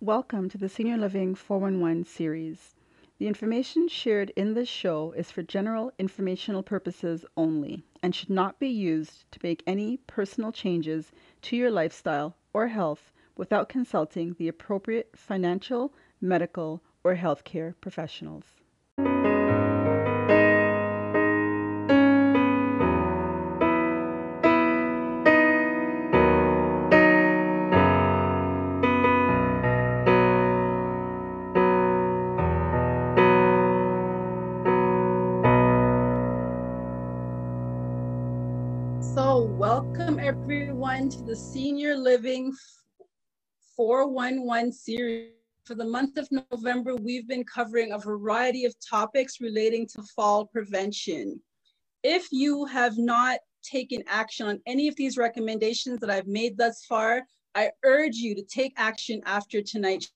Welcome to the Senior Living 411 series. The information shared in this show is for general informational purposes only and should not be used to make any personal changes to your lifestyle or health without consulting the appropriate financial, medical, or healthcare professionals. To the Senior Living 411 series. For the month of November, we've been covering a variety of topics relating to fall prevention. If you have not taken action on any of these recommendations that I've made thus far, I urge you to take action after tonight's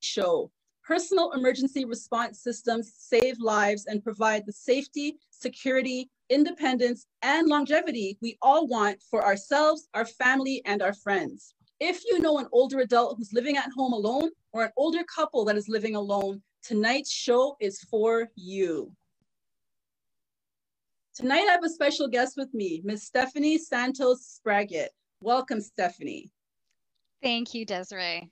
show. Personal emergency response systems save lives and provide the safety, security, independence, and longevity we all want for ourselves, our family, and our friends. If you know an older adult who's living at home alone or an older couple that is living alone, tonight's show is for you. Tonight, I have a special guest with me, Ms. Stephanie Santos Spraggett. Welcome, Stephanie. Thank you, Desiree.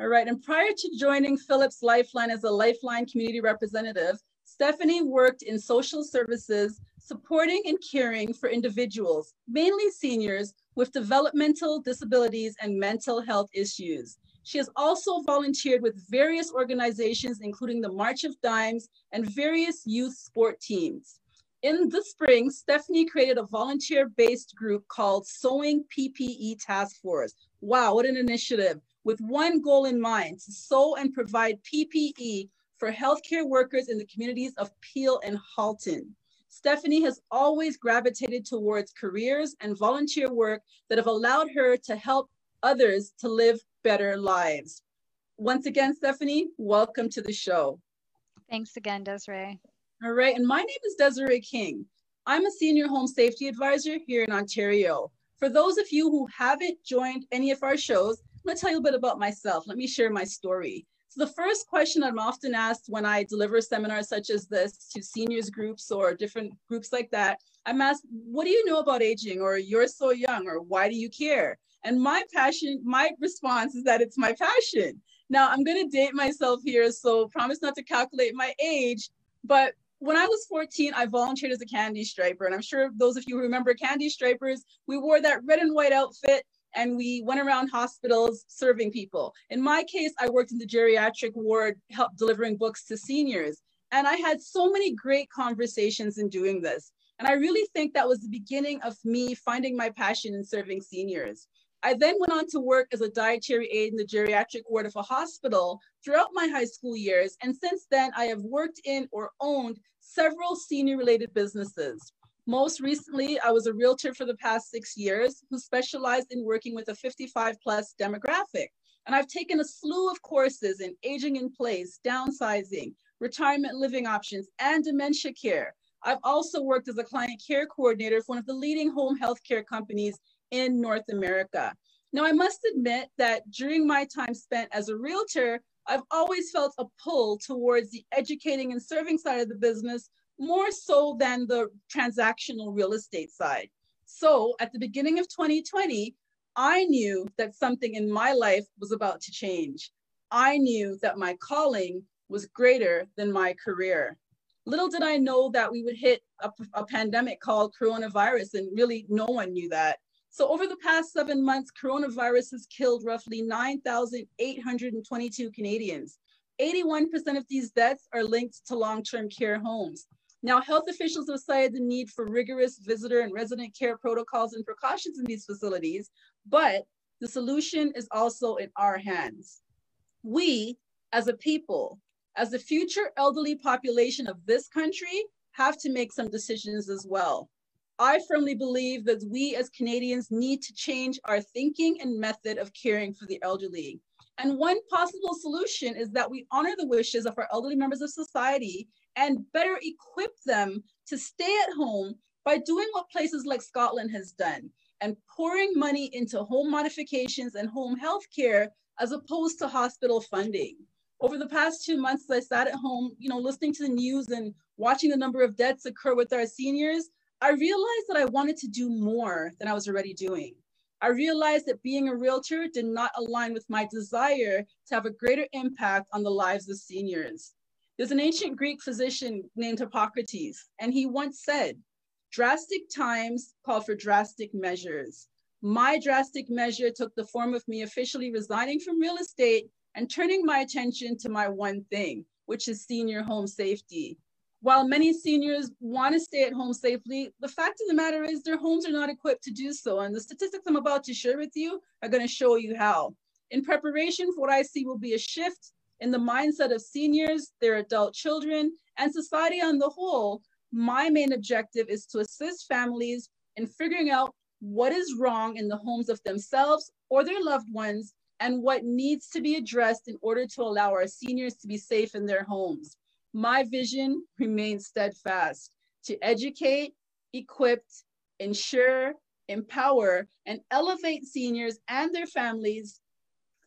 All right, and prior to joining Philips Lifeline as a Lifeline community representative, Stephanie worked in social services, supporting and caring for individuals, mainly seniors, with developmental disabilities and mental health issues. She has also volunteered with various organizations, including the March of Dimes and various youth sport teams. In the spring, Stephanie created a volunteer-based group called Sewing PPE Task Force. Wow, what an initiative with one goal in mind to sew and provide PPE for healthcare workers in the communities of Peel and Halton. Stephanie has always gravitated towards careers and volunteer work that have allowed her to help others to live better lives. Once again, Stephanie, welcome to the show. Thanks again, Desiree. All right, and my name is Desiree King. I'm a senior home safety advisor here in Ontario. For those of you who haven't joined any of our shows, I'm gonna tell you a bit about myself. Let me share my story. The first question I'm often asked when I deliver seminars such as this to seniors groups or different groups like that, I'm asked, what do you know about aging? Or you're so young, or why do you care? And my passion, my response is that it's my passion. Now I'm gonna date myself here, so promise not to calculate my age, but when I was 14, I volunteered as a candy striper. And I'm sure those of you who remember candy stripers, we wore that red and white outfit and we went around hospitals serving people. In my case, I worked in the geriatric ward, help delivering books to seniors. And I had so many great conversations in doing this. And I really think that was the beginning of me finding my passion in serving seniors. I then went on to work as a dietary aide in the geriatric ward of a hospital throughout my high school years. And since then, I have worked in or owned several senior related businesses. Most recently, I was a realtor for the past six years who specialized in working with a 55 plus demographic. And I've taken a slew of courses in aging in place, downsizing, retirement living options, and dementia care. I've also worked as a client care coordinator for one of the leading home healthcare companies in North America. Now, I must admit that during my time spent as a realtor, I've always felt a pull towards the educating and serving side of the business more so than the transactional real estate side. So at the beginning of 2020, I knew that something in my life was about to change. I knew that my calling was greater than my career. Little did I know that we would hit a, a pandemic called coronavirus, and really no one knew that. So over the past seven months, coronavirus has killed roughly 9,822 Canadians. 81% of these deaths are linked to long-term care homes. Now, health officials have cited the need for rigorous visitor and resident care protocols and precautions in these facilities, but the solution is also in our hands. We, as a people, as the future elderly population of this country, have to make some decisions as well. I firmly believe that we as Canadians need to change our thinking and method of caring for the elderly. And one possible solution is that we honor the wishes of our elderly members of society and better equip them to stay at home by doing what places like Scotland has done. and pouring money into home modifications and home health care as opposed to hospital funding. Over the past two months, I sat at home, you know, listening to the news and watching the number of deaths occur with our seniors. I realized that I wanted to do more than I was already doing. I realized that being a realtor did not align with my desire to have a greater impact on the lives of seniors. There's an ancient Greek physician named Hippocrates, and he once said, Drastic times call for drastic measures. My drastic measure took the form of me officially resigning from real estate and turning my attention to my one thing, which is senior home safety. While many seniors want to stay at home safely, the fact of the matter is their homes are not equipped to do so. And the statistics I'm about to share with you are going to show you how. In preparation for what I see will be a shift in the mindset of seniors, their adult children, and society on the whole, my main objective is to assist families in figuring out what is wrong in the homes of themselves or their loved ones and what needs to be addressed in order to allow our seniors to be safe in their homes. My vision remains steadfast to educate, equip, ensure, empower, and elevate seniors and their families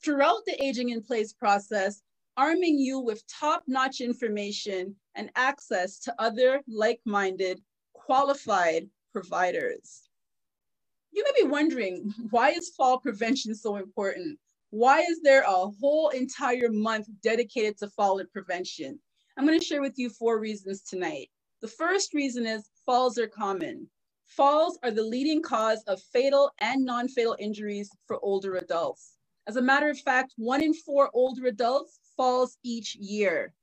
throughout the aging in place process, arming you with top notch information and access to other like minded, qualified providers. You may be wondering why is fall prevention so important? Why is there a whole entire month dedicated to fall prevention? I'm going to share with you four reasons tonight. The first reason is falls are common. Falls are the leading cause of fatal and non fatal injuries for older adults. As a matter of fact, one in four older adults falls each year.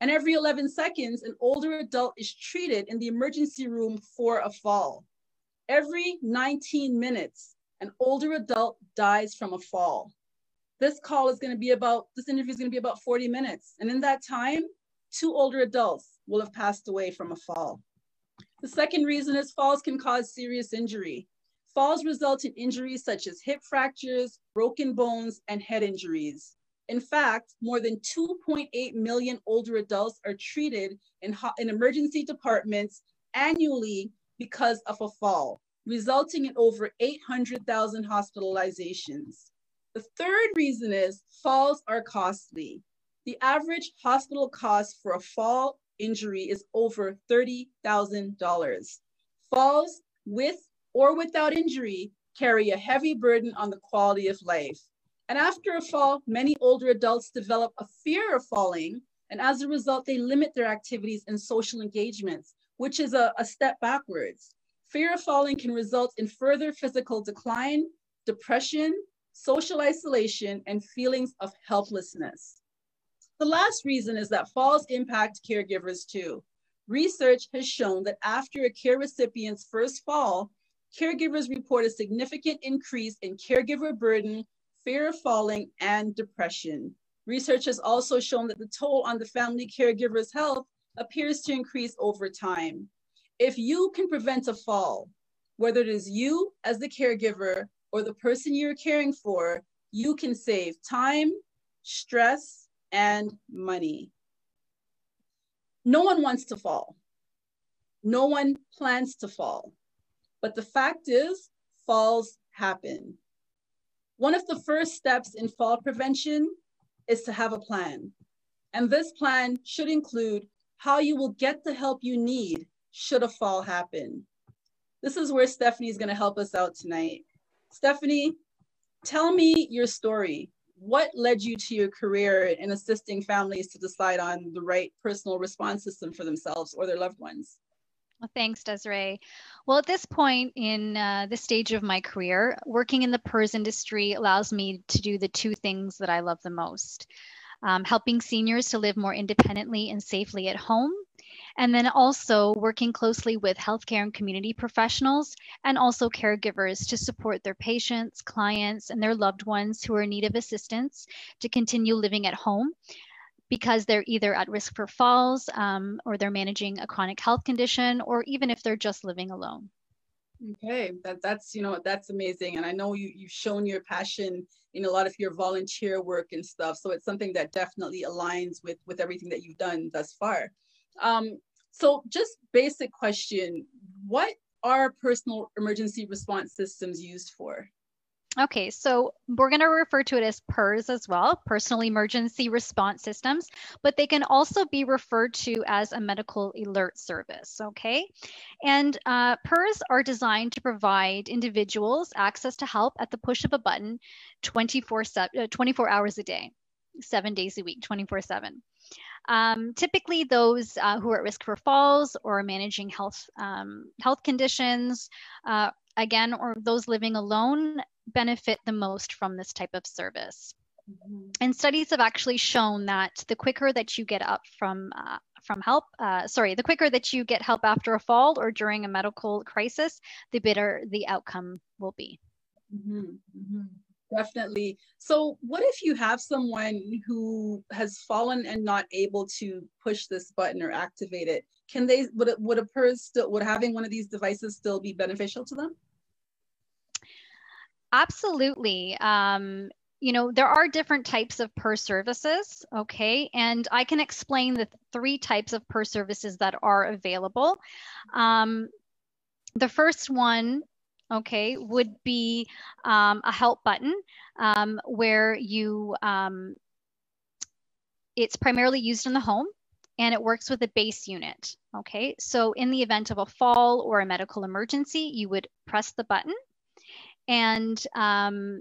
And every 11 seconds, an older adult is treated in the emergency room for a fall. Every 19 minutes, an older adult dies from a fall. This call is going to be about, this interview is going to be about 40 minutes. And in that time, two older adults will have passed away from a fall. The second reason is falls can cause serious injury. Falls result in injuries such as hip fractures, broken bones, and head injuries. In fact, more than 2.8 million older adults are treated in, in emergency departments annually because of a fall, resulting in over 800,000 hospitalizations. The third reason is falls are costly. The average hospital cost for a fall injury is over $30,000. Falls with or without injury carry a heavy burden on the quality of life. And after a fall, many older adults develop a fear of falling. And as a result, they limit their activities and social engagements, which is a, a step backwards. Fear of falling can result in further physical decline, depression, social isolation, and feelings of helplessness. The last reason is that falls impact caregivers too. Research has shown that after a care recipient's first fall, caregivers report a significant increase in caregiver burden, fear of falling, and depression. Research has also shown that the toll on the family caregiver's health appears to increase over time. If you can prevent a fall, whether it is you as the caregiver or the person you're caring for, you can save time, stress, and money. No one wants to fall. No one plans to fall. But the fact is, falls happen. One of the first steps in fall prevention is to have a plan. And this plan should include how you will get the help you need should a fall happen. This is where Stephanie is going to help us out tonight. Stephanie, tell me your story what led you to your career in assisting families to decide on the right personal response system for themselves or their loved ones? Well, thanks, Desiree. Well, at this point in uh, this stage of my career, working in the PERS industry allows me to do the two things that I love the most um, helping seniors to live more independently and safely at home, and then also working closely with healthcare and community professionals and also caregivers to support their patients, clients, and their loved ones who are in need of assistance to continue living at home because they're either at risk for falls um, or they're managing a chronic health condition or even if they're just living alone. Okay, that, that's you know that's amazing, and I know you you've shown your passion in a lot of your volunteer work and stuff. So it's something that definitely aligns with with everything that you've done thus far. Um, so just basic question, what are personal emergency response systems used for? Okay, so we're going to refer to it as PERS as well, personal emergency response systems, but they can also be referred to as a medical alert service. Okay, and uh, PERS are designed to provide individuals access to help at the push of a button 24, uh, 24 hours a day, seven days a week, 24 7. Um, typically, those uh, who are at risk for falls or managing health um, health conditions, uh, again, or those living alone benefit the most from this type of service. Mm-hmm. And studies have actually shown that the quicker that you get up from uh, from help, uh, sorry, the quicker that you get help after a fall or during a medical crisis, the better the outcome will be. Mm-hmm. Mm-hmm. Definitely. So, what if you have someone who has fallen and not able to push this button or activate it? Can they would it, would a person still would having one of these devices still be beneficial to them? Absolutely. Um, you know, there are different types of PERS services, okay? And I can explain the three types of PERS services that are available. Um, the first one, okay, would be um, a help button um, where you, um, it's primarily used in the home and it works with a base unit, okay? So in the event of a fall or a medical emergency, you would press the button and um,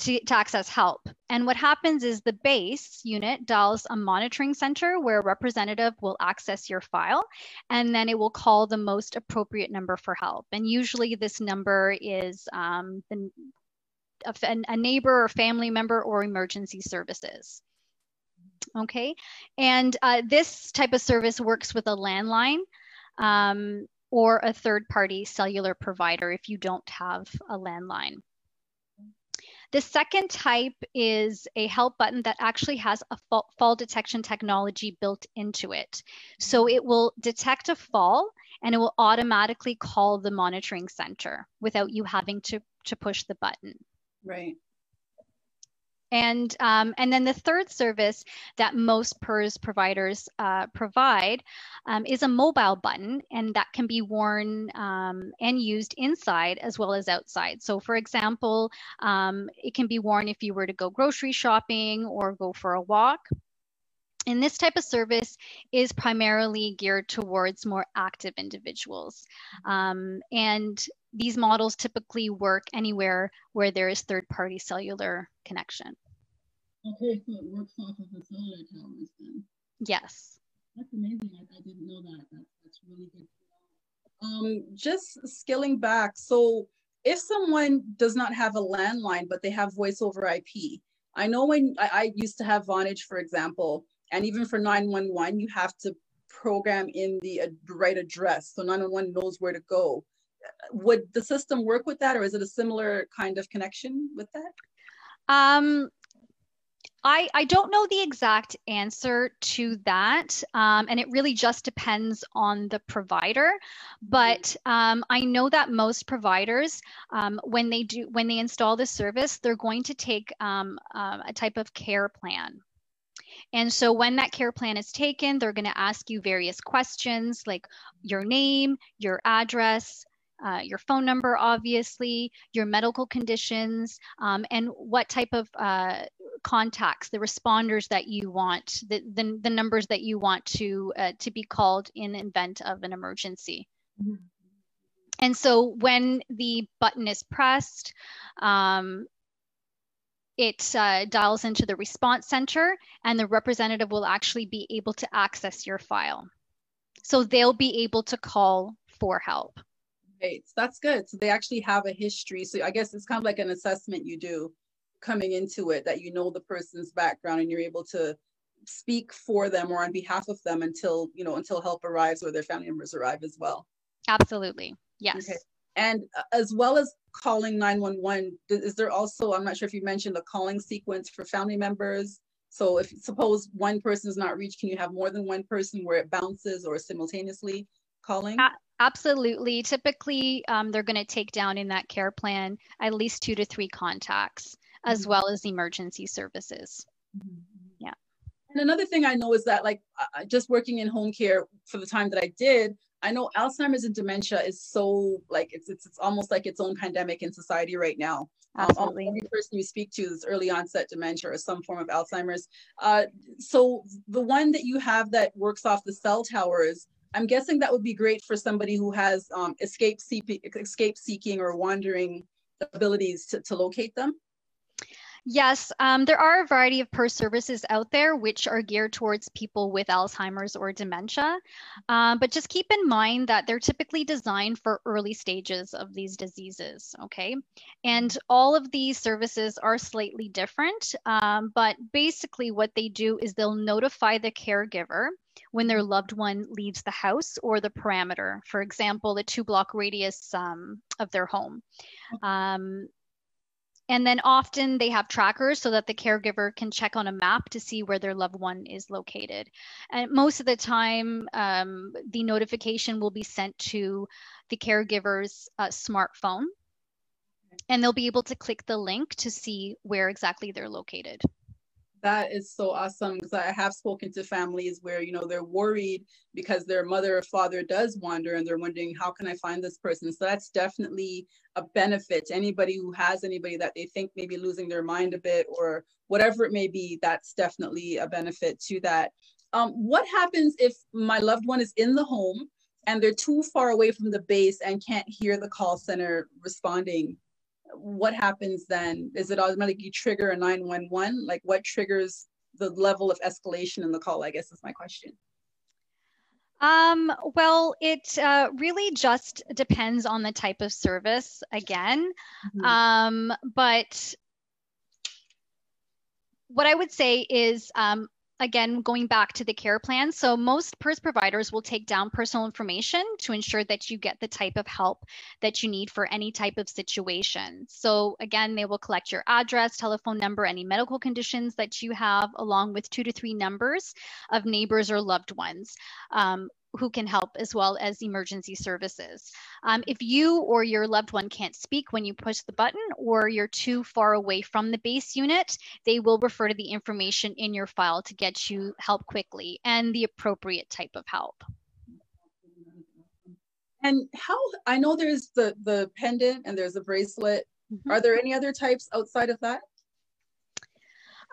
to, to, access help. And what happens is the base unit dials a monitoring center where a representative will access your file and then it will call the most appropriate number for help. And usually this number is um, the, a, a neighbor or family member or emergency services. Okay, and uh, this type of service works with a landline. Um, or a third party cellular provider if you don't have a landline. The second type is a help button that actually has a fall, fall, detection technology built into it. So mm-hmm. it will detect a fall and it will automatically call the monitoring center without you having to, to push the button. Right. And, um, and then the third service that most PERS providers uh, provide um, is a mobile button, and that can be worn um, and used inside as well as outside. So, for example, um, it can be worn if you were to go grocery shopping or go for a walk. And this type of service is primarily geared towards more active individuals. Um, and these models typically work anywhere where there is third party cellular connection. Okay, so it works off of the cellular towers then. Yes. That's amazing. I, I didn't know that. That's, that's really good. Um, just skilling back. So if someone does not have a landline, but they have voice over IP, I know when I, I used to have Vonage, for example, and even for 911, you have to program in the right address. So 911 knows where to go. Would the system work with that, or is it a similar kind of connection with that? Um, I, I don't know the exact answer to that. Um, and it really just depends on the provider. But um, I know that most providers, um, when they do when they install this service, they're going to take um, uh, a type of care plan. And so when that care plan is taken, they're going to ask you various questions like your name, your address, uh, your phone number, obviously, your medical conditions, um, and what type of uh, contacts, the responders that you want, the, the, the numbers that you want to, uh, to be called in event of an emergency. Mm-hmm. And so when the button is pressed, um, it uh, dials into the response center and the representative will actually be able to access your file. So they'll be able to call for help. Right, that's good. So they actually have a history. So I guess it's kind of like an assessment you do coming into it that you know the person's background and you're able to speak for them or on behalf of them until you know until help arrives or their family members arrive as well absolutely yes okay. And uh, as well as calling 911 is there also i'm not sure if you mentioned the calling sequence for family members so if suppose one person is not reached can you have more than one person where it bounces or simultaneously calling uh, absolutely typically um, they're going to take down in that care plan at least two to three contacts as mm-hmm. well as emergency services. Mm-hmm. Yeah. And another thing I know is that, like, uh, just working in home care for the time that I did, I know Alzheimer's and dementia is so like it's it's, it's almost like its own pandemic in society right now. Um, Absolutely. Um, every person you speak to is early onset dementia or some form of Alzheimer's. Uh, so the one that you have that works off the cell towers, I'm guessing that would be great for somebody who has um, escape, escape seeking or wandering abilities to, to locate them. Yes, um, there are a variety of PERS services out there which are geared towards people with Alzheimer's or dementia. Um, but just keep in mind that they're typically designed for early stages of these diseases, okay? And all of these services are slightly different, um, but basically what they do is they'll notify the caregiver when their loved one leaves the house or the parameter, for example, the two block radius um, of their home. Um, and then often they have trackers so that the caregiver can check on a map to see where their loved one is located. And most of the time, um, the notification will be sent to the caregiver's uh, smartphone. And they'll be able to click the link to see where exactly they're located that is so awesome because I have spoken to families where you know they're worried because their mother or father does wander and they're wondering how can I find this person. So that's definitely a benefit to anybody who has anybody that they think may be losing their mind a bit or whatever it may be. That's definitely a benefit to that. Um, what happens if my loved one is in the home and they're too far away from the base and can't hear the call center responding what happens then? Is it automatically trigger a 911? Like what triggers the level of escalation in the call? I guess is my question. Um, well, it uh, really just depends on the type of service again. Mm-hmm. Um, but what I would say is um, again, going back to the care plan. So most PERS providers will take down personal information to ensure that you get the type of help that you need for any type of situation. So again, they will collect your address, telephone number, any medical conditions that you have, along with two to three numbers of neighbors or loved ones. Um, who can help as well as emergency services. Um, if you or your loved one can't speak when you push the button or you're too far away from the base unit, they will refer to the information in your file to get you help quickly and the appropriate type of help. And how I know there's the the pendant and there's a bracelet. Mm-hmm. Are there any other types outside of that?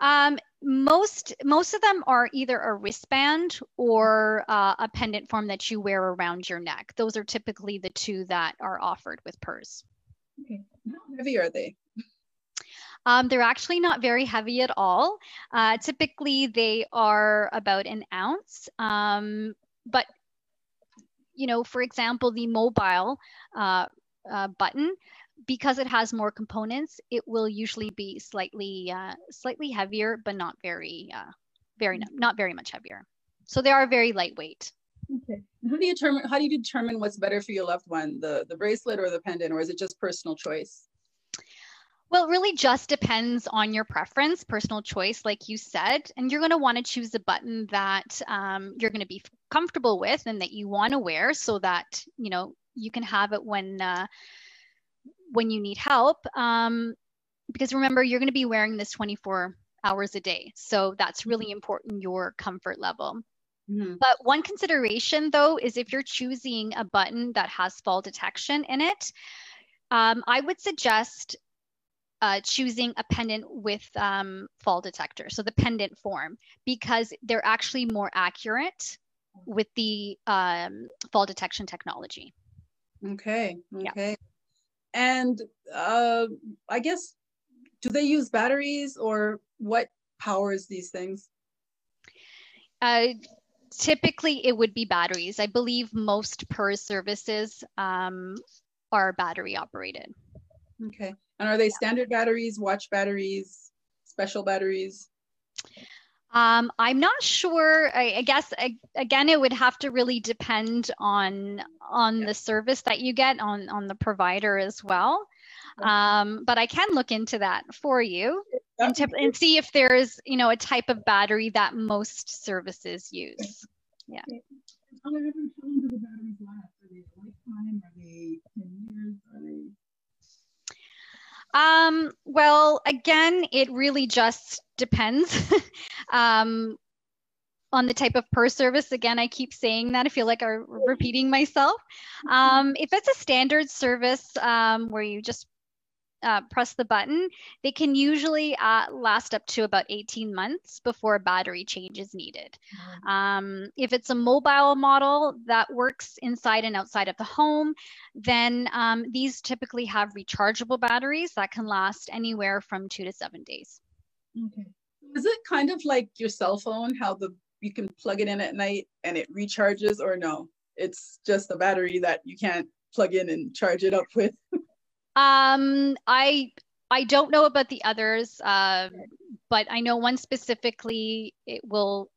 Um, most most of them are either a wristband or uh, a pendant form that you wear around your neck. Those are typically the two that are offered with PERS. Okay, how heavy are they? Um, they're actually not very heavy at all. Uh, typically, they are about an ounce. Um, but you know, for example, the mobile uh, uh, button because it has more components, it will usually be slightly uh, slightly heavier, but not very uh, very mm-hmm. not very much heavier. So they are very lightweight. Okay. How do you determine how do you determine what's better for your loved one, the the bracelet or the pendant, or is it just personal choice? Well, it really just depends on your preference, personal choice, like you said. And you're going to want to choose a button that um, you're going to be comfortable with and that you want to wear so that, you know, you can have it when uh, when you need help. Um, because remember, you're going to be wearing this 24 hours a day. So that's really important, your comfort level. Mm-hmm. But one consideration though is if you're choosing a button that has fall detection in it, um, I would suggest uh, choosing a pendant with um, fall detector, so the pendant form, because they're actually more accurate with the um, fall detection technology. Okay. Okay. Yeah. And uh, I guess, do they use batteries or what powers these things? Uh, typically, it would be batteries. I believe most PERS services um, are battery operated. Okay. And are they standard batteries, watch batteries, special batteries? Um, I'm not sure. I, I guess I, again, it would have to really depend on on yeah. the service that you get on on the provider as well. Um, but I can look into that for you and, to, and see if there is, you know, a type of battery that most services use. Yeah. How long do the batteries last? Are they lifetime? Are they 10 years? Are they um, well, again, it really just depends. um, on the type of PERS service. Again, I keep saying that. I feel like I'm repeating myself. Um, if it's a standard service um, where you just uh, press the button, they can usually uh, last up to about 18 months before a battery change is needed. Mm-hmm. Um, if it's a mobile model that works inside and outside of the home, then um, these typically have rechargeable batteries that can last anywhere from two to seven days. Okay. Is it kind of like your cell phone, how the you can plug it in at night and it recharges, or no? It's just a battery that you can't plug in and charge it up with. Um, I I don't know about the others, uh, but I know one specifically. It will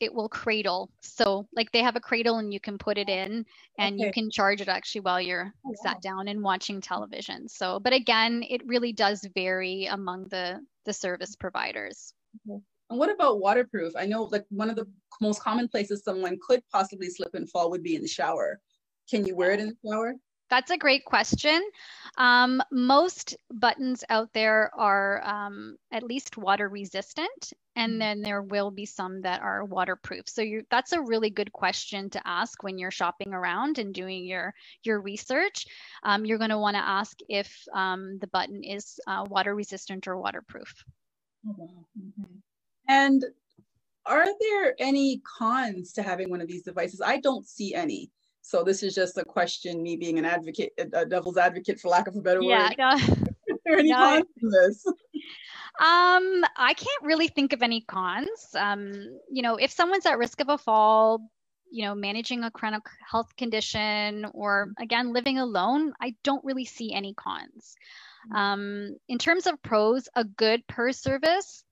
it will cradle. So like they have a cradle and you can put it in and okay. you can charge it actually while you're oh, wow. sat down and watching television. So but again, it really does vary among the the service providers. Okay. And what about waterproof? I know like one of the most common places someone could possibly slip and fall would be in the shower. Can you wear it in the shower? That's a great question. Um, most buttons out there are um, at least water resistant, and mm-hmm. then there will be some that are waterproof. So you, that's a really good question to ask when you're shopping around and doing your your research. Um, you're going to want to ask if um, the button is uh, water resistant or waterproof. Mm-hmm. And are there any cons to having one of these devices? I don't see any. So this is just a question, me being an advocate, a devil's advocate, for lack of a better yeah, word. No, is there any no. cons to this? Um, I can't really think of any cons. Um, you know, if someone's at risk of a fall, you know, managing a chronic health condition, or again, living alone, I don't really see any cons. Mm-hmm. Um, in terms of pros, a good PERS service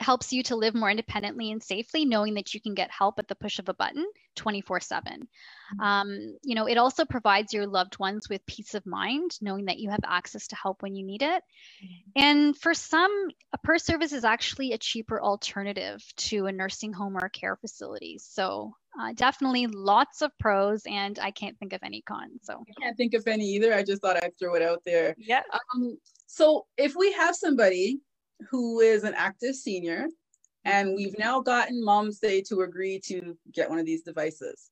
helps you to live more independently and safely, knowing that you can get help at the push of a button 24 7. Mm-hmm. Um, you know, it also provides your loved ones with peace of mind, knowing that you have access to help when you need it. Mm-hmm. And for some, a PERS service is actually a cheaper alternative to a nursing home or a care facility. So uh, definitely lots of pros, and I can't think of any cons. So I can't think of any either. I just thought I'd throw it out there. Yeah. Um, so if we have somebody who is an active senior, and we've now gotten Mom Say to agree to get one of these devices.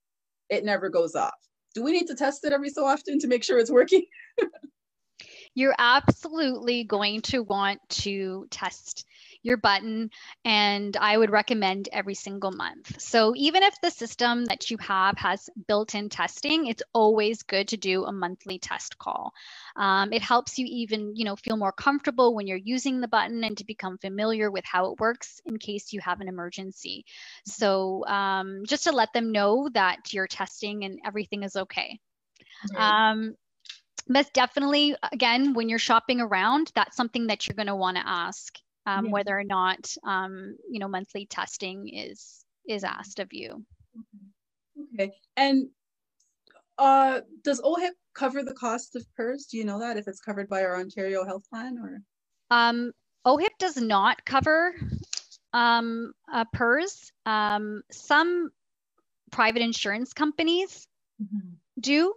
It never goes off. Do we need to test it every so often to make sure it's working? You're absolutely going to want to test your button and I would recommend every single month. So even if the system that you have has built-in testing, it's always good to do a monthly test call. Um, it helps you even, you know, feel more comfortable when you're using the button and to become familiar with how it works in case you have an emergency. So um, just to let them know that you're testing and everything is okay. Um, but definitely, again, when you're shopping around, that's something that you're going to want to ask um, yeah. whether or not um, you know monthly testing is is asked of you. Okay, and uh, does OHIP cover the cost of PERS? Do you know that if it's covered by our Ontario Health Plan or? Um, OHIP does not cover um, uh, PERS. Um, some private insurance companies mm-hmm. do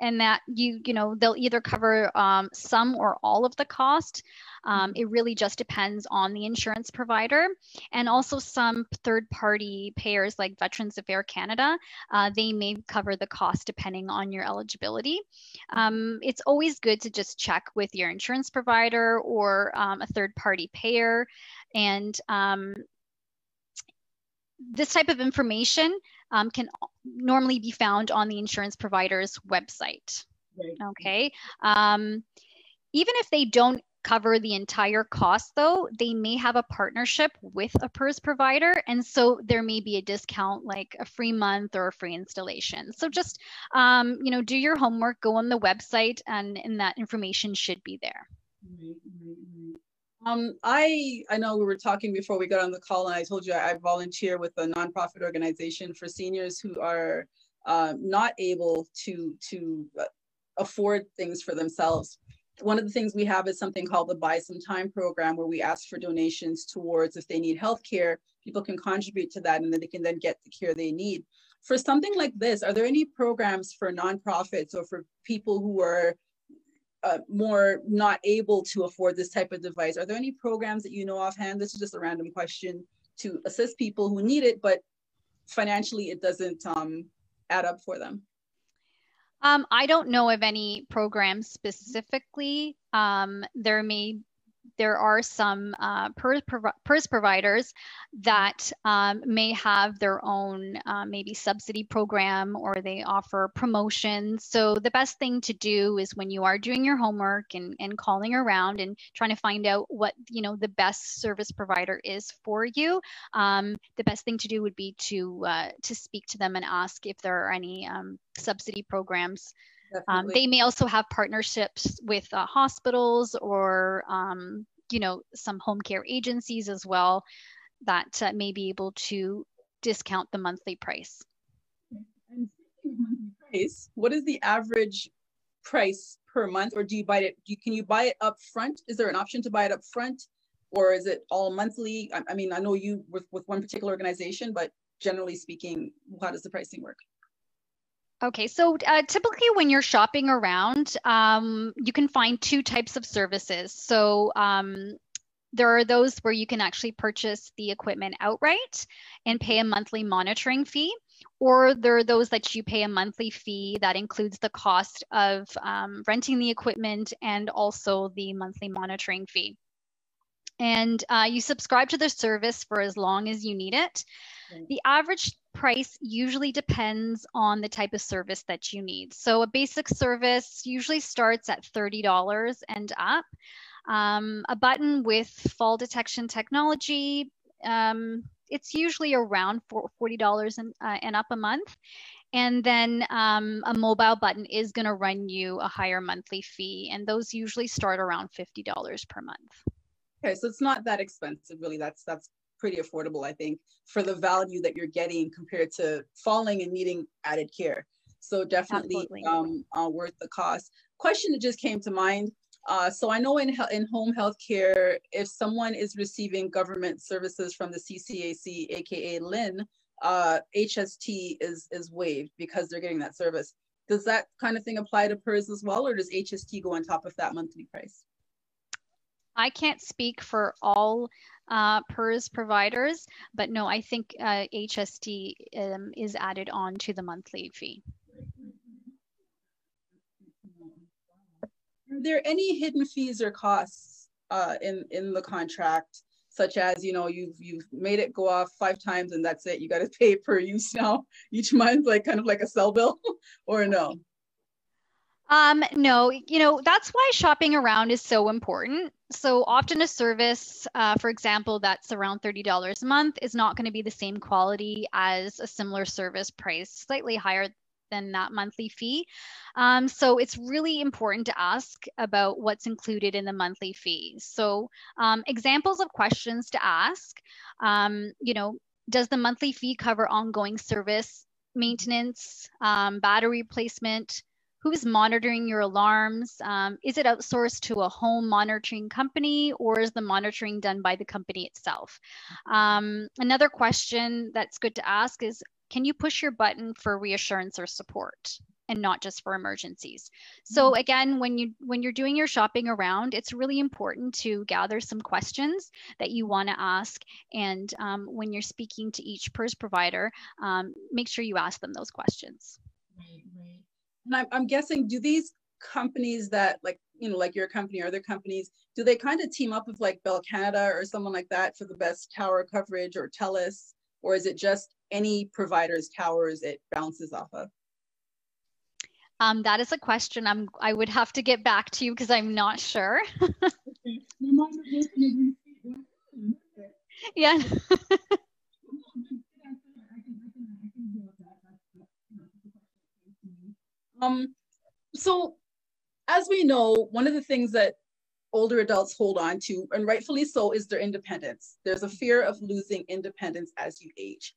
and that you you know they'll either cover um, some or all of the cost. Um, it really just depends on the insurance provider and also some third party payers like veterans affairs canada uh, they may cover the cost depending on your eligibility. Um, it's always good to just check with your insurance provider or um, a third party payer and um, this type of information um, can normally be found on the insurance provider's website. Right. Okay. Um, even if they don't cover the entire cost though they may have a partnership with a PERS provider and so there may be a discount like a free month or a free installation so just um, you know do your homework go on the website and, and that information should be there right, right, right. Um, I I know we were talking before we got on the call, and I told you I, I volunteer with a nonprofit organization for seniors who are uh, not able to to uh, afford things for themselves. One of the things we have is something called the Buy Some Time program, where we ask for donations towards if they need health care, people can contribute to that, and then they can then get the care they need. For something like this, are there any programs for nonprofits or for people who are uh, more not able to afford this type of device, are there any programs that you know offhand? This is just a random question to assist people who need it, but financially it doesn't um, add up for them? Um, I don't know of any programs specifically. Um, there may there are some uh, PERS, providers that um, may have their own uh, maybe subsidy program or they offer promotions. So the best thing to do is when you are doing your homework and, and calling around and trying to find out what you know the best service provider is for you, um, the best thing to do would be to uh, to speak to them and ask if there are any um, subsidy programs um, they may also have partnerships with uh, hospitals or, um, you know, some home care agencies as well that uh, may be able to discount the monthly price. And monthly price, what is the average price per month, or do you buy it? You, can you buy it up front? Is there an option to buy it up front, or is it all monthly? I, I mean, I know you with with one particular organization, but generally speaking, how does the pricing work? Okay, so uh, typically when you're shopping around, um, you can find two types of services. So um, there are those where you can actually purchase the equipment outright and pay a monthly monitoring fee, or there are those that you pay a monthly fee that includes the cost of um, renting the equipment and also the monthly monitoring fee. And uh, you subscribe to the service for as long as you need it. The average price usually depends on the type of service that you need. So a basic service usually starts at $30 and up. Um, a button with fall detection technology, um, it's usually around $40 and, uh, and up a month. And then um, a mobile button is going to run you a higher monthly fee, and those usually start around $50 per month. Okay, so it's not that expensive, really. That's that's pretty affordable, I think, for the value that you're getting compared to falling and needing added care. So definitely um, uh, worth the cost. Question that just came to mind. Uh, so I know in in home health care, if someone is receiving government services from the CCAC, aka LHIN, uh, HST is is waived because they're getting that service. Does that kind of thing apply to PERS as well, or does HST go on top of that monthly price? I can't speak for all uh, PERS providers, but no, I think uh, HST um, is added on to the monthly fee. Are there any hidden fees or costs uh, in in the contract, such as you know you've you've made it go off five times and that's it? You got to pay per use now each month, like kind of like a cell bill, or no? Um, no, you know, that's why shopping around is so important. So often a service, uh, for example, that's around $30 a month is not going to be the same quality as a similar service price, slightly higher than that monthly fee. Um, so it's really important to ask about what's included in the monthly fee. So um, examples of questions to ask, um, you know, does the monthly fee cover ongoing service, maintenance, um, battery replacement, who's monitoring your alarms? Um, is it outsourced to a home monitoring company or is the monitoring done by the company itself? Um, another question that's good to ask is, can you push your button for reassurance or support? and not just for emergencies. So mm-hmm. again, when you when you're doing your shopping around, it's really important to gather some questions that you want to ask, and um, when you're speaking to each PERS provider, um, make sure you ask them those questions. Right, right. And I'm, I'm guessing, do these companies that like, you know, like your company or other companies, do they kind of team up with like Bell Canada or someone like that for the best tower coverage or TELUS? Or is it just any provider's towers it bounces off of? Um, that is a question I'm I would have to get back to you because I'm not sure. yeah. Um, so as we know, one of the things that older adults hold on to, and rightfully so, is their independence. There's a fear of losing independence as you age.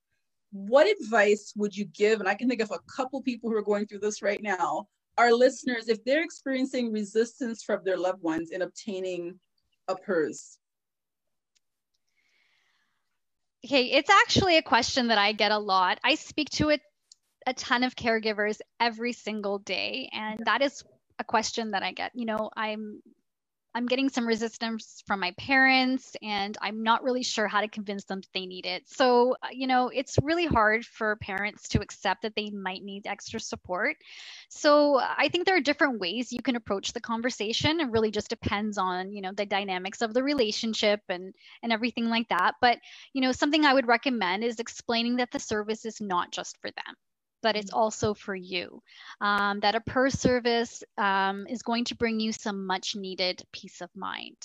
What advice would you give? And I can think of a couple people who are going through this right now. Our listeners, if they're experiencing resistance from their loved ones in obtaining a PERS. Okay, it's actually a question that I get a lot. I speak to it a ton of caregivers every single day. And that is a question that I get. You know, I'm I'm getting some resistance from my parents and I'm not really sure how to convince them that they need it. So, uh, you know, it's really hard for parents to accept that they might need extra support. So, I think there are different ways you can approach the conversation. It really just depends on, you know, the dynamics of the relationship and and everything like that. But, you know, something I would recommend is explaining that the service is not just for them but it's mm-hmm. also for you. Um, that a PERS service um, is going to bring you some much needed peace of mind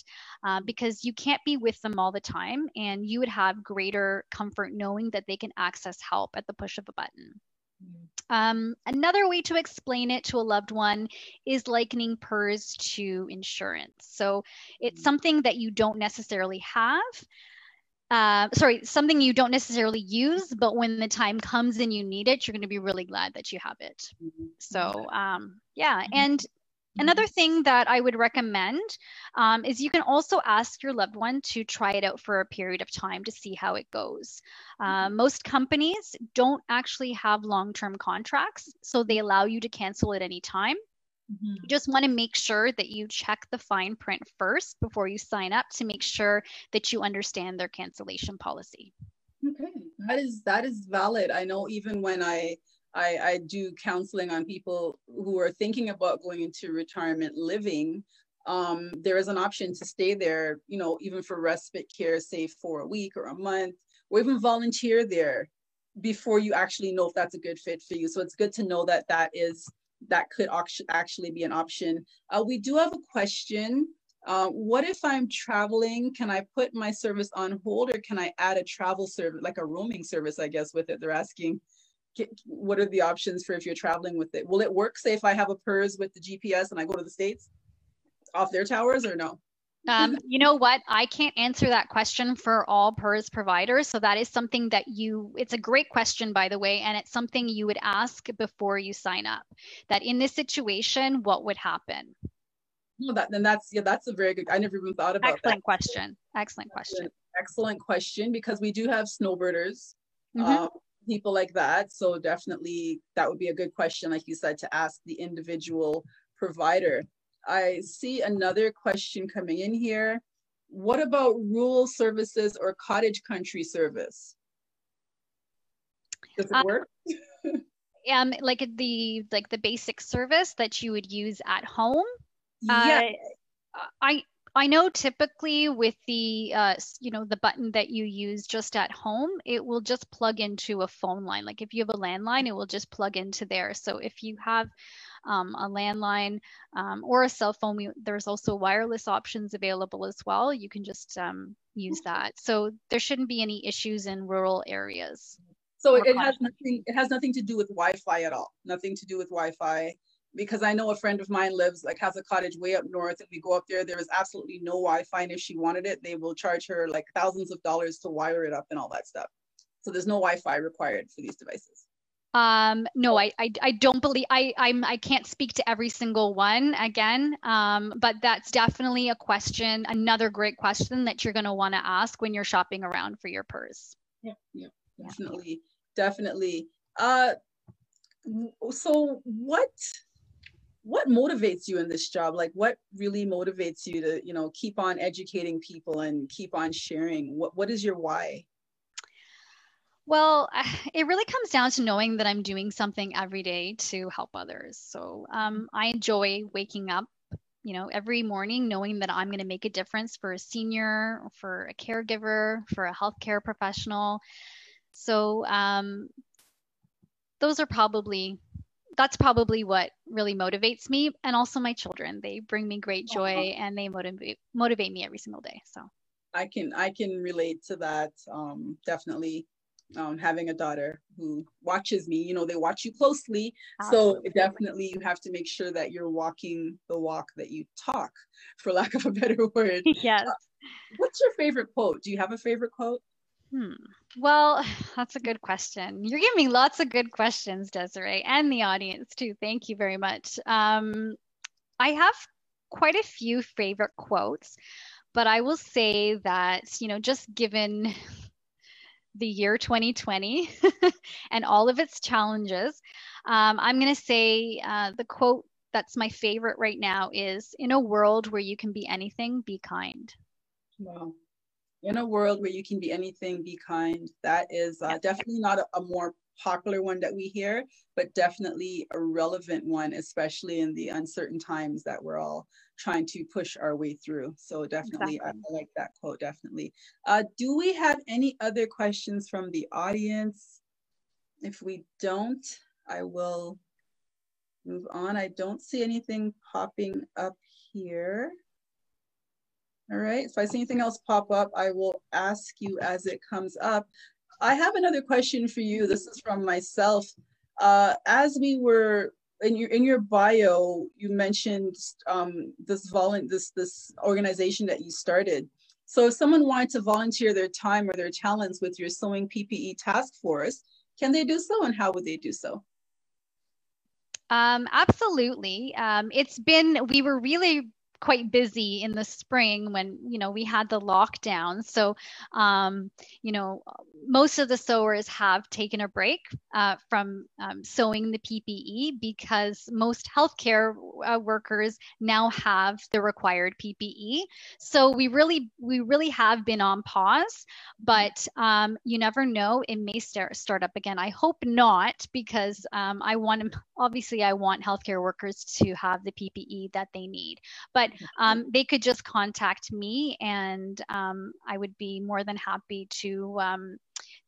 uh, because you can't be with them all the time, and you would have greater comfort knowing that they can access help at the push of a button. Mm-hmm. Um, another way to explain it to a loved one is likening PERS to insurance. So it's mm-hmm. something that you don't necessarily have, uh, sorry, something you don't necessarily use, but when the time comes and you need it, you're going to be really glad that you have it. Mm-hmm. So, um, yeah. Mm-hmm. And mm-hmm. another thing that I would recommend um, is you can also ask your loved one to try it out for a period of time to see how it goes. Uh, most companies don't actually have long term contracts, so they allow you to cancel at any time. Mm-hmm. You just want to make sure that you check the fine print first before you sign up to make sure that you understand their cancellation policy. Okay, that is that is valid. I know even when I I, I do counseling on people who are thinking about going into retirement living, um, there is an option to stay there, you know, even for respite care, say for a week or a month, or even volunteer there before you actually know if that's a good fit for you. So it's good to know that that is that could actually be an option. Uh, we do have a question. Uh, what if I'm traveling? Can I put my service on hold or can I add a travel service, like a roaming service, I guess, with it? They're asking, what are the options for if you're traveling with it? Will it work, say, if I have a PERS with the GPS and I go to the States off their towers or no? Um, you know what? I can't answer that question for all PERS providers. So that is something that you, it's a great question, by the way, and it's something you would ask before you sign up. That in this situation, what would happen? Well, that then that's yeah, that's a very good. I never even thought about that. Excellent that. question. Excellent question. Excellent question because we do have snowbirders, mm-hmm. uh, people like that. So definitely that would be a good question, like you said, to ask the individual provider. I see another question coming in here. What about rural services or cottage country service? Does it um, work? um, like the like the basic service that you would use at home. Yeah. Uh, I I know typically with the uh, you know the button that you use just at home, it will just plug into a phone line. Like if you have a landline, it will just plug into there. So if you have um, a landline um, or a cell phone. We, there's also wireless options available as well. You can just um, use that. So there shouldn't be any issues in rural areas. So it, it has nothing. It has nothing to do with Wi-Fi at all. Nothing to do with Wi-Fi because I know a friend of mine lives like has a cottage way up north and we go up there there is absolutely no Wi-Fi and if she wanted it they will charge her like thousands of dollars to wire it up and all that stuff so there's no Wi-Fi required for these devices um, no, I, I, I don't believe I, I'm, I can't speak to every single one again. Um, but that's definitely a question, another great question that you're going to want to ask when you're shopping around for your PERS. Yeah, yeah, definitely, definitely. Uh, so what, what motivates you in this job? Like, what really motivates you to, you know, keep on educating people and keep on sharing? What, what is your why? Well, it really comes down to knowing that I'm doing something every day to help others. So um, I enjoy waking up, you know, every morning knowing that I'm going to make a difference for a senior, for a caregiver, for a healthcare professional. So um, those are probably that's probably what really motivates me and also my children they bring me great joy and they motivate motivate me every single day so i can i can relate to that um, definitely um, having a daughter who watches me you know they watch you closely. Absolutely. so definitely you have to make sure that you're walking the walk that you talk for lack of a better word. Yes. Uh, what's your favorite quote? Do you have a favorite quote? Hmm. well that's a good question. You're giving me lots of good questions desiree and the audience too. Thank you very much. Um, i have quite a few favorite quotes but i will say that you know just given the year 2020 and all of its challenges, um, I'm going to say uh, the quote that's my favorite right now is in a world where you can be anything, be kind. Wow. In a world where you can be anything, be kind. That is uh, definitely not a, a more popular one that we hear, but definitely a relevant one, especially in the uncertain times that we're all trying to push our way through. So definitely, exactly. I, like that quote, definitely. Uh, do we have any other questions from the audience? If we don't, I will move on. I don't see anything popping up here. All right, if I see anything else pop up, I will ask you as it comes up. I have another question for you. This is from myself. Uh, as we were in your in your bio, you mentioned um, this volun this this organization that you started. So if someone wanted to volunteer their time or their talents with your sewing PPE task force, can they do so, and how would they do so? Um, absolutely. Um, it's been, we were really quite busy in the spring when you know we had the lockdown. So um, you know most of the sewers have taken a break uh, from um, sewing the ppe because most healthcare uh, workers now have the required ppe so we really we really have been on pause but um, you never know it may start start up again. I hope not because um, i want obviously i want healthcare workers to have the ppe that they need. But um, they could just contact me and um, I would be more than happy to um,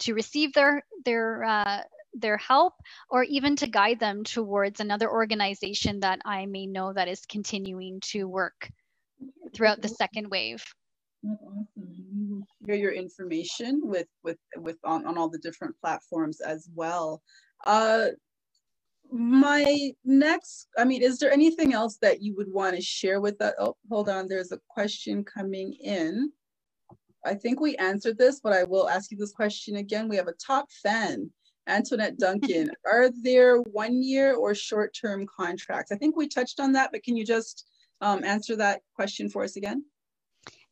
to receive their their uh, their help or even to guide them towards another organization that I may know that is continuing to work throughout the second wave. That's awesome. And we will share your information with with with on, on all the different platforms as well. Uh, my next i mean is there anything else that you would want to share with that oh hold on. There's a question coming in. I think we answered this but i will ask you this question again. We have a top fan antoinette duncan. Are there one year or short-term contracts? I think we touched on that but can you just um, answer that question for us again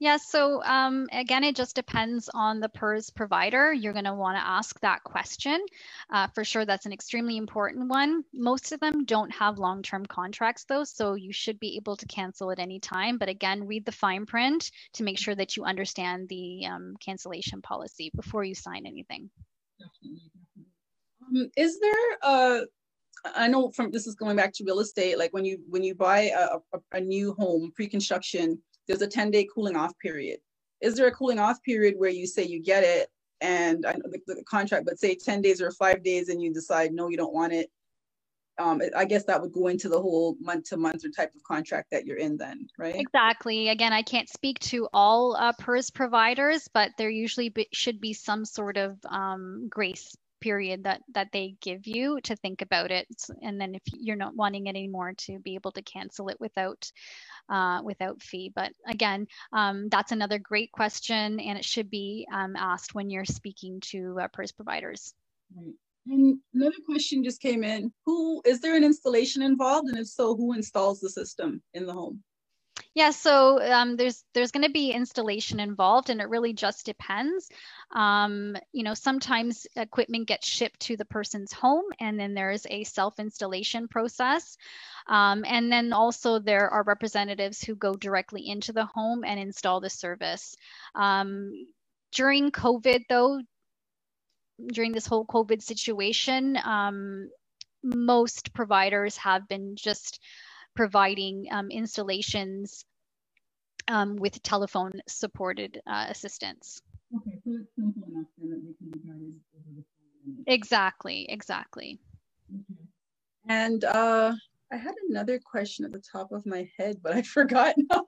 yeah, so um, again, it just depends on the PERS provider. You're going to want to ask that question. Uh, for sure, that's an extremely important one. Most of them don't have long term contracts, though, so you should be able to cancel at any time. But again, read the fine print to make sure that you understand the um, cancellation policy before you sign anything. Um, is there a I know from this is going back to real estate. Like when you when you buy a, a, a new home pre-construction, there's a 10 day cooling off period. Is there a cooling off period where you say you get it and I know the, the contract, but say 10 days or five days and you decide, no, you don't want it. Um, I guess that would go into the whole month to month or type of contract that you're in then, right? Exactly. Again, I can't speak to all uh, PERS providers, but there usually be, should be some sort of um, grace period that that they give you to think about it and then if you're not wanting it anymore to be able to cancel it without uh, without fee. But again um, that's another great question and it should be um, asked when you're speaking to uh, PERS providers. Right. and another question just came in. Who is there an installation involved? And if so who installs the system in the home yeah, so um, there's there's going to be installation involved, and it really just depends. Um, you know, sometimes equipment gets shipped to the person's home, and then there's a self installation process. Um, and then also there are representatives who go directly into the home and install the service. Um, during COVID, though, during this whole COVID situation, um, most providers have been just providing um, installations um, with telephone supported uh, assistance. Okay, so it's simple enough then that they can be guided over the phone. Exactly, exactly. Okay. And uh, I had another question at the top of my head, but I forgot now.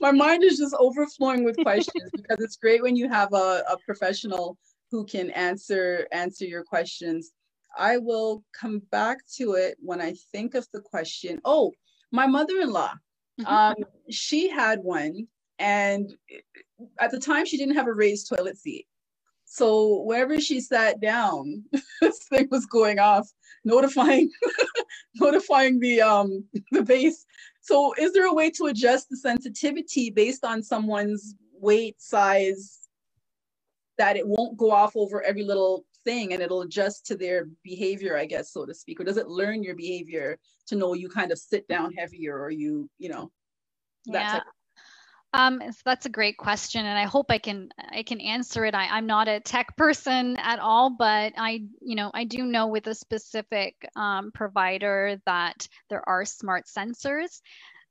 my mind is just overflowing with questions because it's great when you have a, a professional who can answer answer your questions. I will come back to it when I think of the question. Oh, my mother-in-law mm-hmm. um, she had one and at the time she didn't have a raised toilet seat so wherever she sat down this thing was going off notifying notifying the um the base so is there a way to adjust the sensitivity based on someone's weight size that it won't go off over every little saying and it'll adjust to their behavior, I guess, so to speak? Or does it learn your behavior to know you kind of sit down heavier or you, you know, yeah. um, so that's a great question, and I hope I can I can answer it. I, I'm not a tech person at all, but I you know I do know with a specific um, provider that there are smart sensors.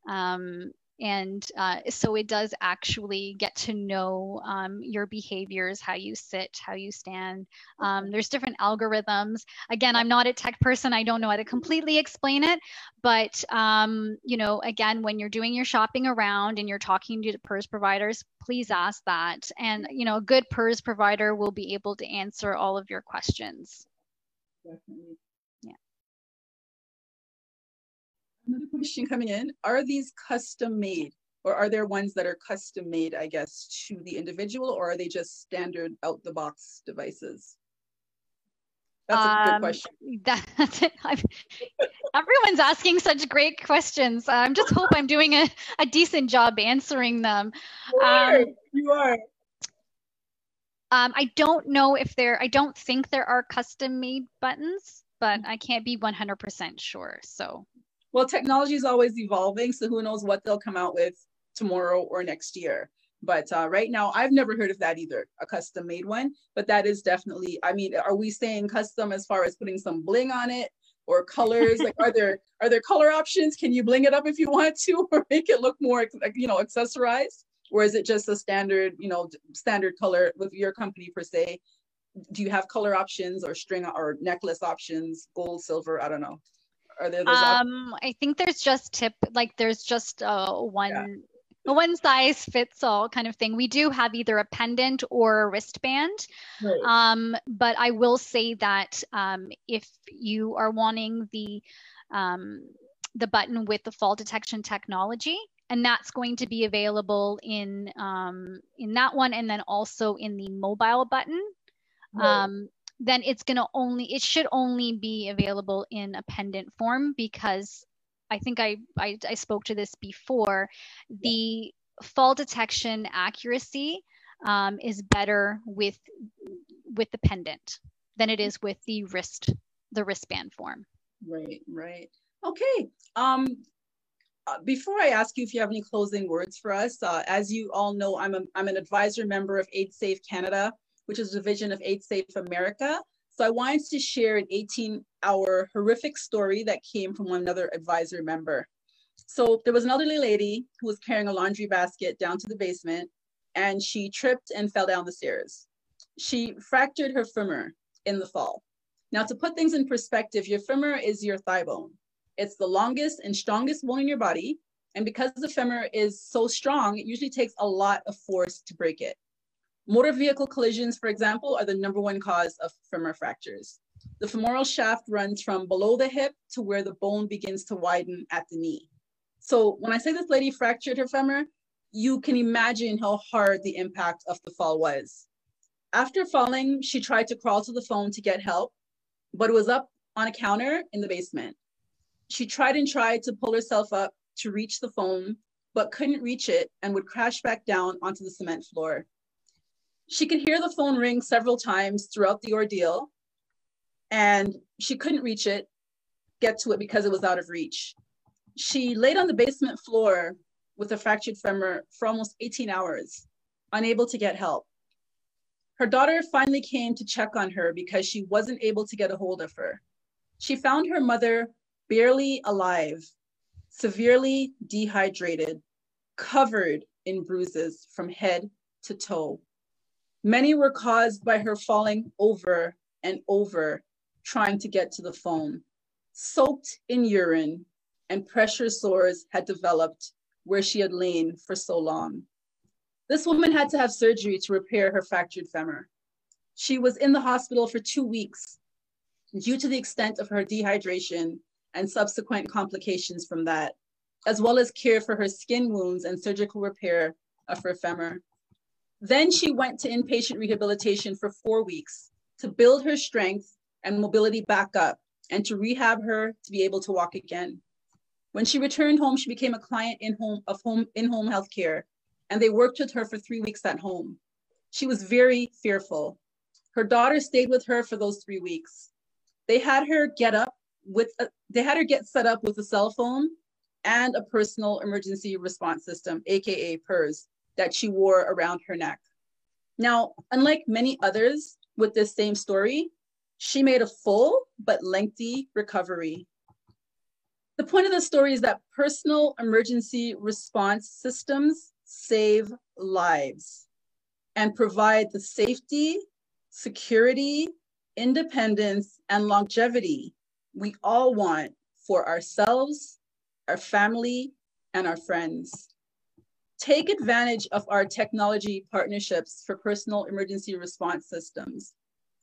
Um, and uh, so it does actually get to know um, your behaviors how you sit how you stand. Um, there's different algorithms. Again i'm not a tech person. I don't know how to completely explain it. But um, you know again when you're doing your shopping around and you're talking to the PERS providers please ask that. And you know a good PERS provider will be able to answer all of your questions. Definitely. Another question coming in, are these custom made or are there ones that are custom made, I guess, to the individual or are they just standard out the box devices? That's a good um, question. That, everyone's asking such great questions. I'm just hope I'm doing a, a decent job answering them. You are. Um, you are. Um, I don't know if there, I don't think there are custom made buttons, but I can't be 100% sure. So well, technology is always evolving, so who knows what they'll come out with tomorrow or next year. But uh, right now, I've never heard of that either, a custom made one. But that is definitely, I mean, are we saying custom as far as putting some bling on it or colors? like, are there are there color options? Can you bling it up if you want to, or make it look more, you know, accessorized? Or is it just a standard, you know, standard color with your company per se? Do you have color options or string or necklace options, gold, silver? I don't know. Are there? Um, I think there's just tip like there's just uh, one. Yeah. One size fits all kind of thing. We do have either a pendant or a wristband. Right. Um, but I will say that um, if you are wanting the um, the button with the fall detection technology, and that's going to be available in um, in that one, and then also in the mobile button. Right. Then it's going to only it should only be available in a pendant form because i think i i, I spoke to this before. The fall detection accuracy um, is better with with the pendant than it is with the wrist the wristband form. Right right. Okay um uh, before I ask you if you have any closing words for us, uh, as you all know, I'm, a, I'm an advisor member of AgeSafe Canada, which is a division of AgeSafe America. So I wanted to share an 18 hour horrific story that came from another advisor member. So there was an elderly lady who was carrying a laundry basket down to the basement and she tripped and fell down the stairs. She fractured her femur in the fall. Now, to put things in perspective, your femur is your thigh bone. It's the longest and strongest bone in your body. And because the femur is so strong, it usually takes a lot of force to break it. Motor vehicle collisions, for example, are the number one cause of femur fractures. The femoral shaft runs from below the hip to where the bone begins to widen at the knee. So when I say this lady fractured her femur, you can imagine how hard the impact of the fall was. After falling, she tried to crawl to the phone to get help, but it was up on a counter in the basement. She tried and tried to pull herself up to reach the phone, but couldn't reach it and would crash back down onto the cement floor. She could hear the phone ring several times throughout the ordeal, and she couldn't reach it, get to it because it was out of reach. She laid on the basement floor with a fractured femur for almost 18 hours, unable to get help. Her daughter finally came to check on her because she wasn't able to get a hold of her. She found her mother barely alive, severely dehydrated, covered in bruises from head to toe. Many were caused by her falling over and over trying to get to the phone. Soaked in urine and pressure sores had developed where she had lain for so long. This woman had to have surgery to repair her fractured femur. She was in the hospital for two weeks due to the extent of her dehydration and subsequent complications from that, as well as care for her skin wounds and surgical repair of her femur. Then she went to inpatient rehabilitation for four weeks to build her strength and mobility back up and to rehab her to be able to walk again. When she returned home, she became a client in home of home in-home healthcare, and they worked with her for three weeks at home. She was very fearful. Her daughter stayed with her for those three weeks. They had her get up with, a, they had her get set up with a cell phone and a personal emergency response system, AKA PERS, that she wore around her neck. Now, unlike many others with this same story, she made a full but lengthy recovery. The point of the story is that personal emergency response systems save lives and provide the safety, security, independence, and longevity we all want for ourselves, our family, and our friends. Take advantage of our technology partnerships for personal emergency response systems.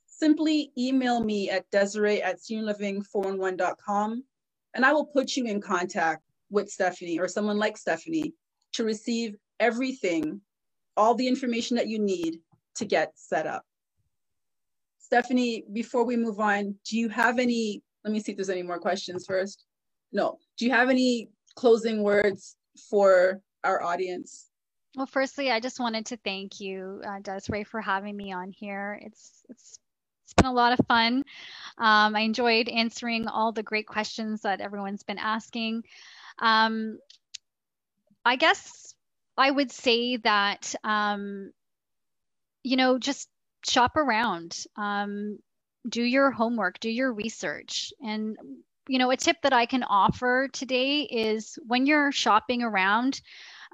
Simply email me at desiree at seniorliving411.com and I will put you in contact with Stephanie or someone like Stephanie to receive everything, all the information that you need to get set up. Stephanie, before we move on, do you have any, let me see if there's any more questions first. No, do you have any closing words for our audience? Well, firstly, I just wanted to thank you, uh, Desiree, for having me on here. It's it's it's been a lot of fun. Um, I enjoyed answering all the great questions that everyone's been asking. Um, I guess I would say that um, you know just shop around, um, do your homework, do your research, and you know a tip that I can offer today is when you're shopping around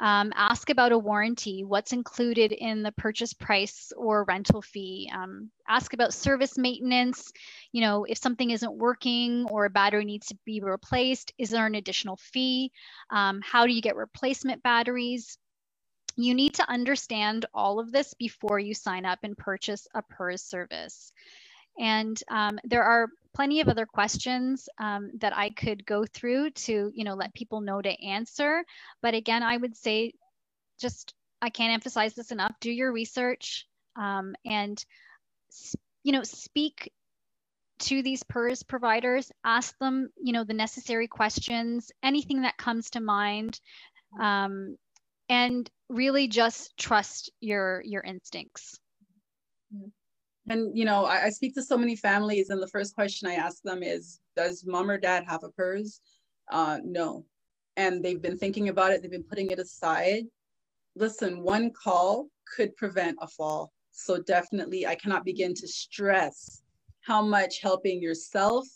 um, ask about a warranty, what's included in the purchase price or rental fee. Um, ask about service maintenance. You know, if something isn't working or a battery needs to be replaced, is there an additional fee? Um, how do you get replacement batteries? You need to understand all of this before you sign up and purchase a PERS service. And um, there are plenty of other questions um, that I could go through to, you know, let people know to answer. But again, I would say just, I can't emphasize this enough, do your research um, and, you know, speak to these PERS providers, ask them, you know, the necessary questions, anything that comes to mind, um, and really just trust your your instincts. Mm-hmm and you know I, I, speak to so many families and the first question i ask them is does mom or dad have a PERS uh, no. And they've been thinking about it they've been putting it aside. Listen one call could prevent a fall. So definitely i cannot begin to stress how much helping yourself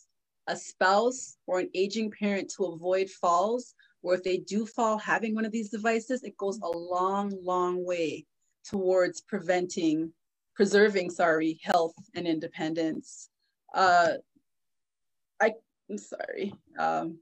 a spouse or an aging parent to avoid falls. Or if they do fall having one of these devices it goes a long long way towards preventing preserving, sorry, health and independence. Uh, I, I'm sorry. Um,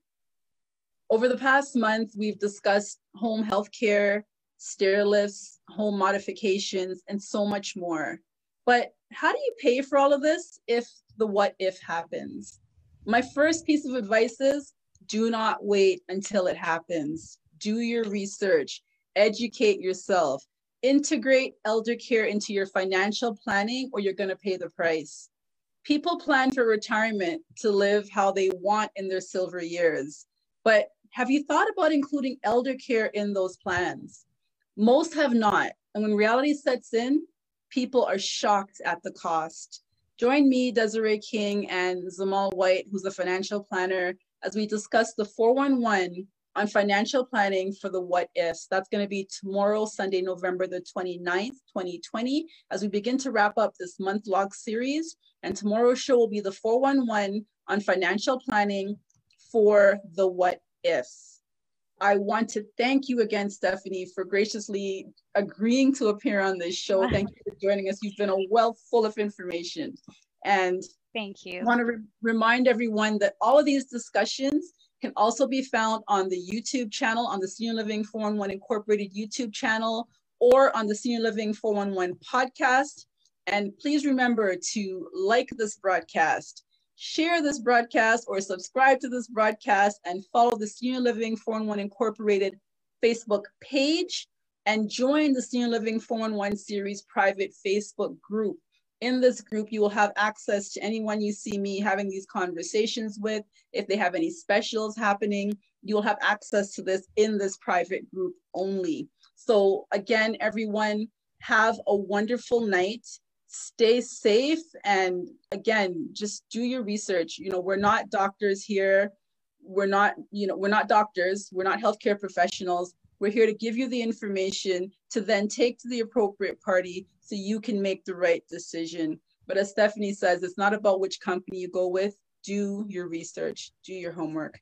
over the past month, we've discussed home health care, stair lifts, home modifications, and so much more. But how do you pay for all of this if the what if happens? My first piece of advice is do not wait until it happens. Do your research, educate yourself, integrate elder care into your financial planning or you're going to pay the price. People plan for retirement to live how they want in their silver years. But have you thought about including elder care in those plans? Most have not. And when reality sets in, people are shocked at the cost. Join me, Desiree King, and Zamal White, who's a financial planner, as we discuss the 411 on financial planning for the what ifs. That's going to be tomorrow, Sunday, November the 29th, 2020, as we begin to wrap up this month log series. And tomorrow's show will be the 411 on financial planning for the what ifs. I want to thank you again, Stephanie, for graciously agreeing to appear on this show. Thank you for joining us. You've been a wealth full of information. And thank you. I want to re- remind everyone that all of these discussions can also be found on the YouTube channel, on the Senior Living 411 Incorporated YouTube channel, or on the Senior Living 411 podcast. And please remember to like this broadcast, share this broadcast, or subscribe to this broadcast, and follow the Senior Living 411 Incorporated Facebook page, and join the Senior Living 411 series private Facebook group in this group, you will have access to anyone you see me having these conversations with. If they have any specials happening, you'll have access to this in this private group only. So again, everyone, have a wonderful night. stay safe and again just do your research you know we're not doctors here we're not you know we're not doctors we're not healthcare professionals we're here to give you the information to then take to the appropriate party so you can make the right decision. But as stephanie says it's not about which company you go with. Do your research do your homework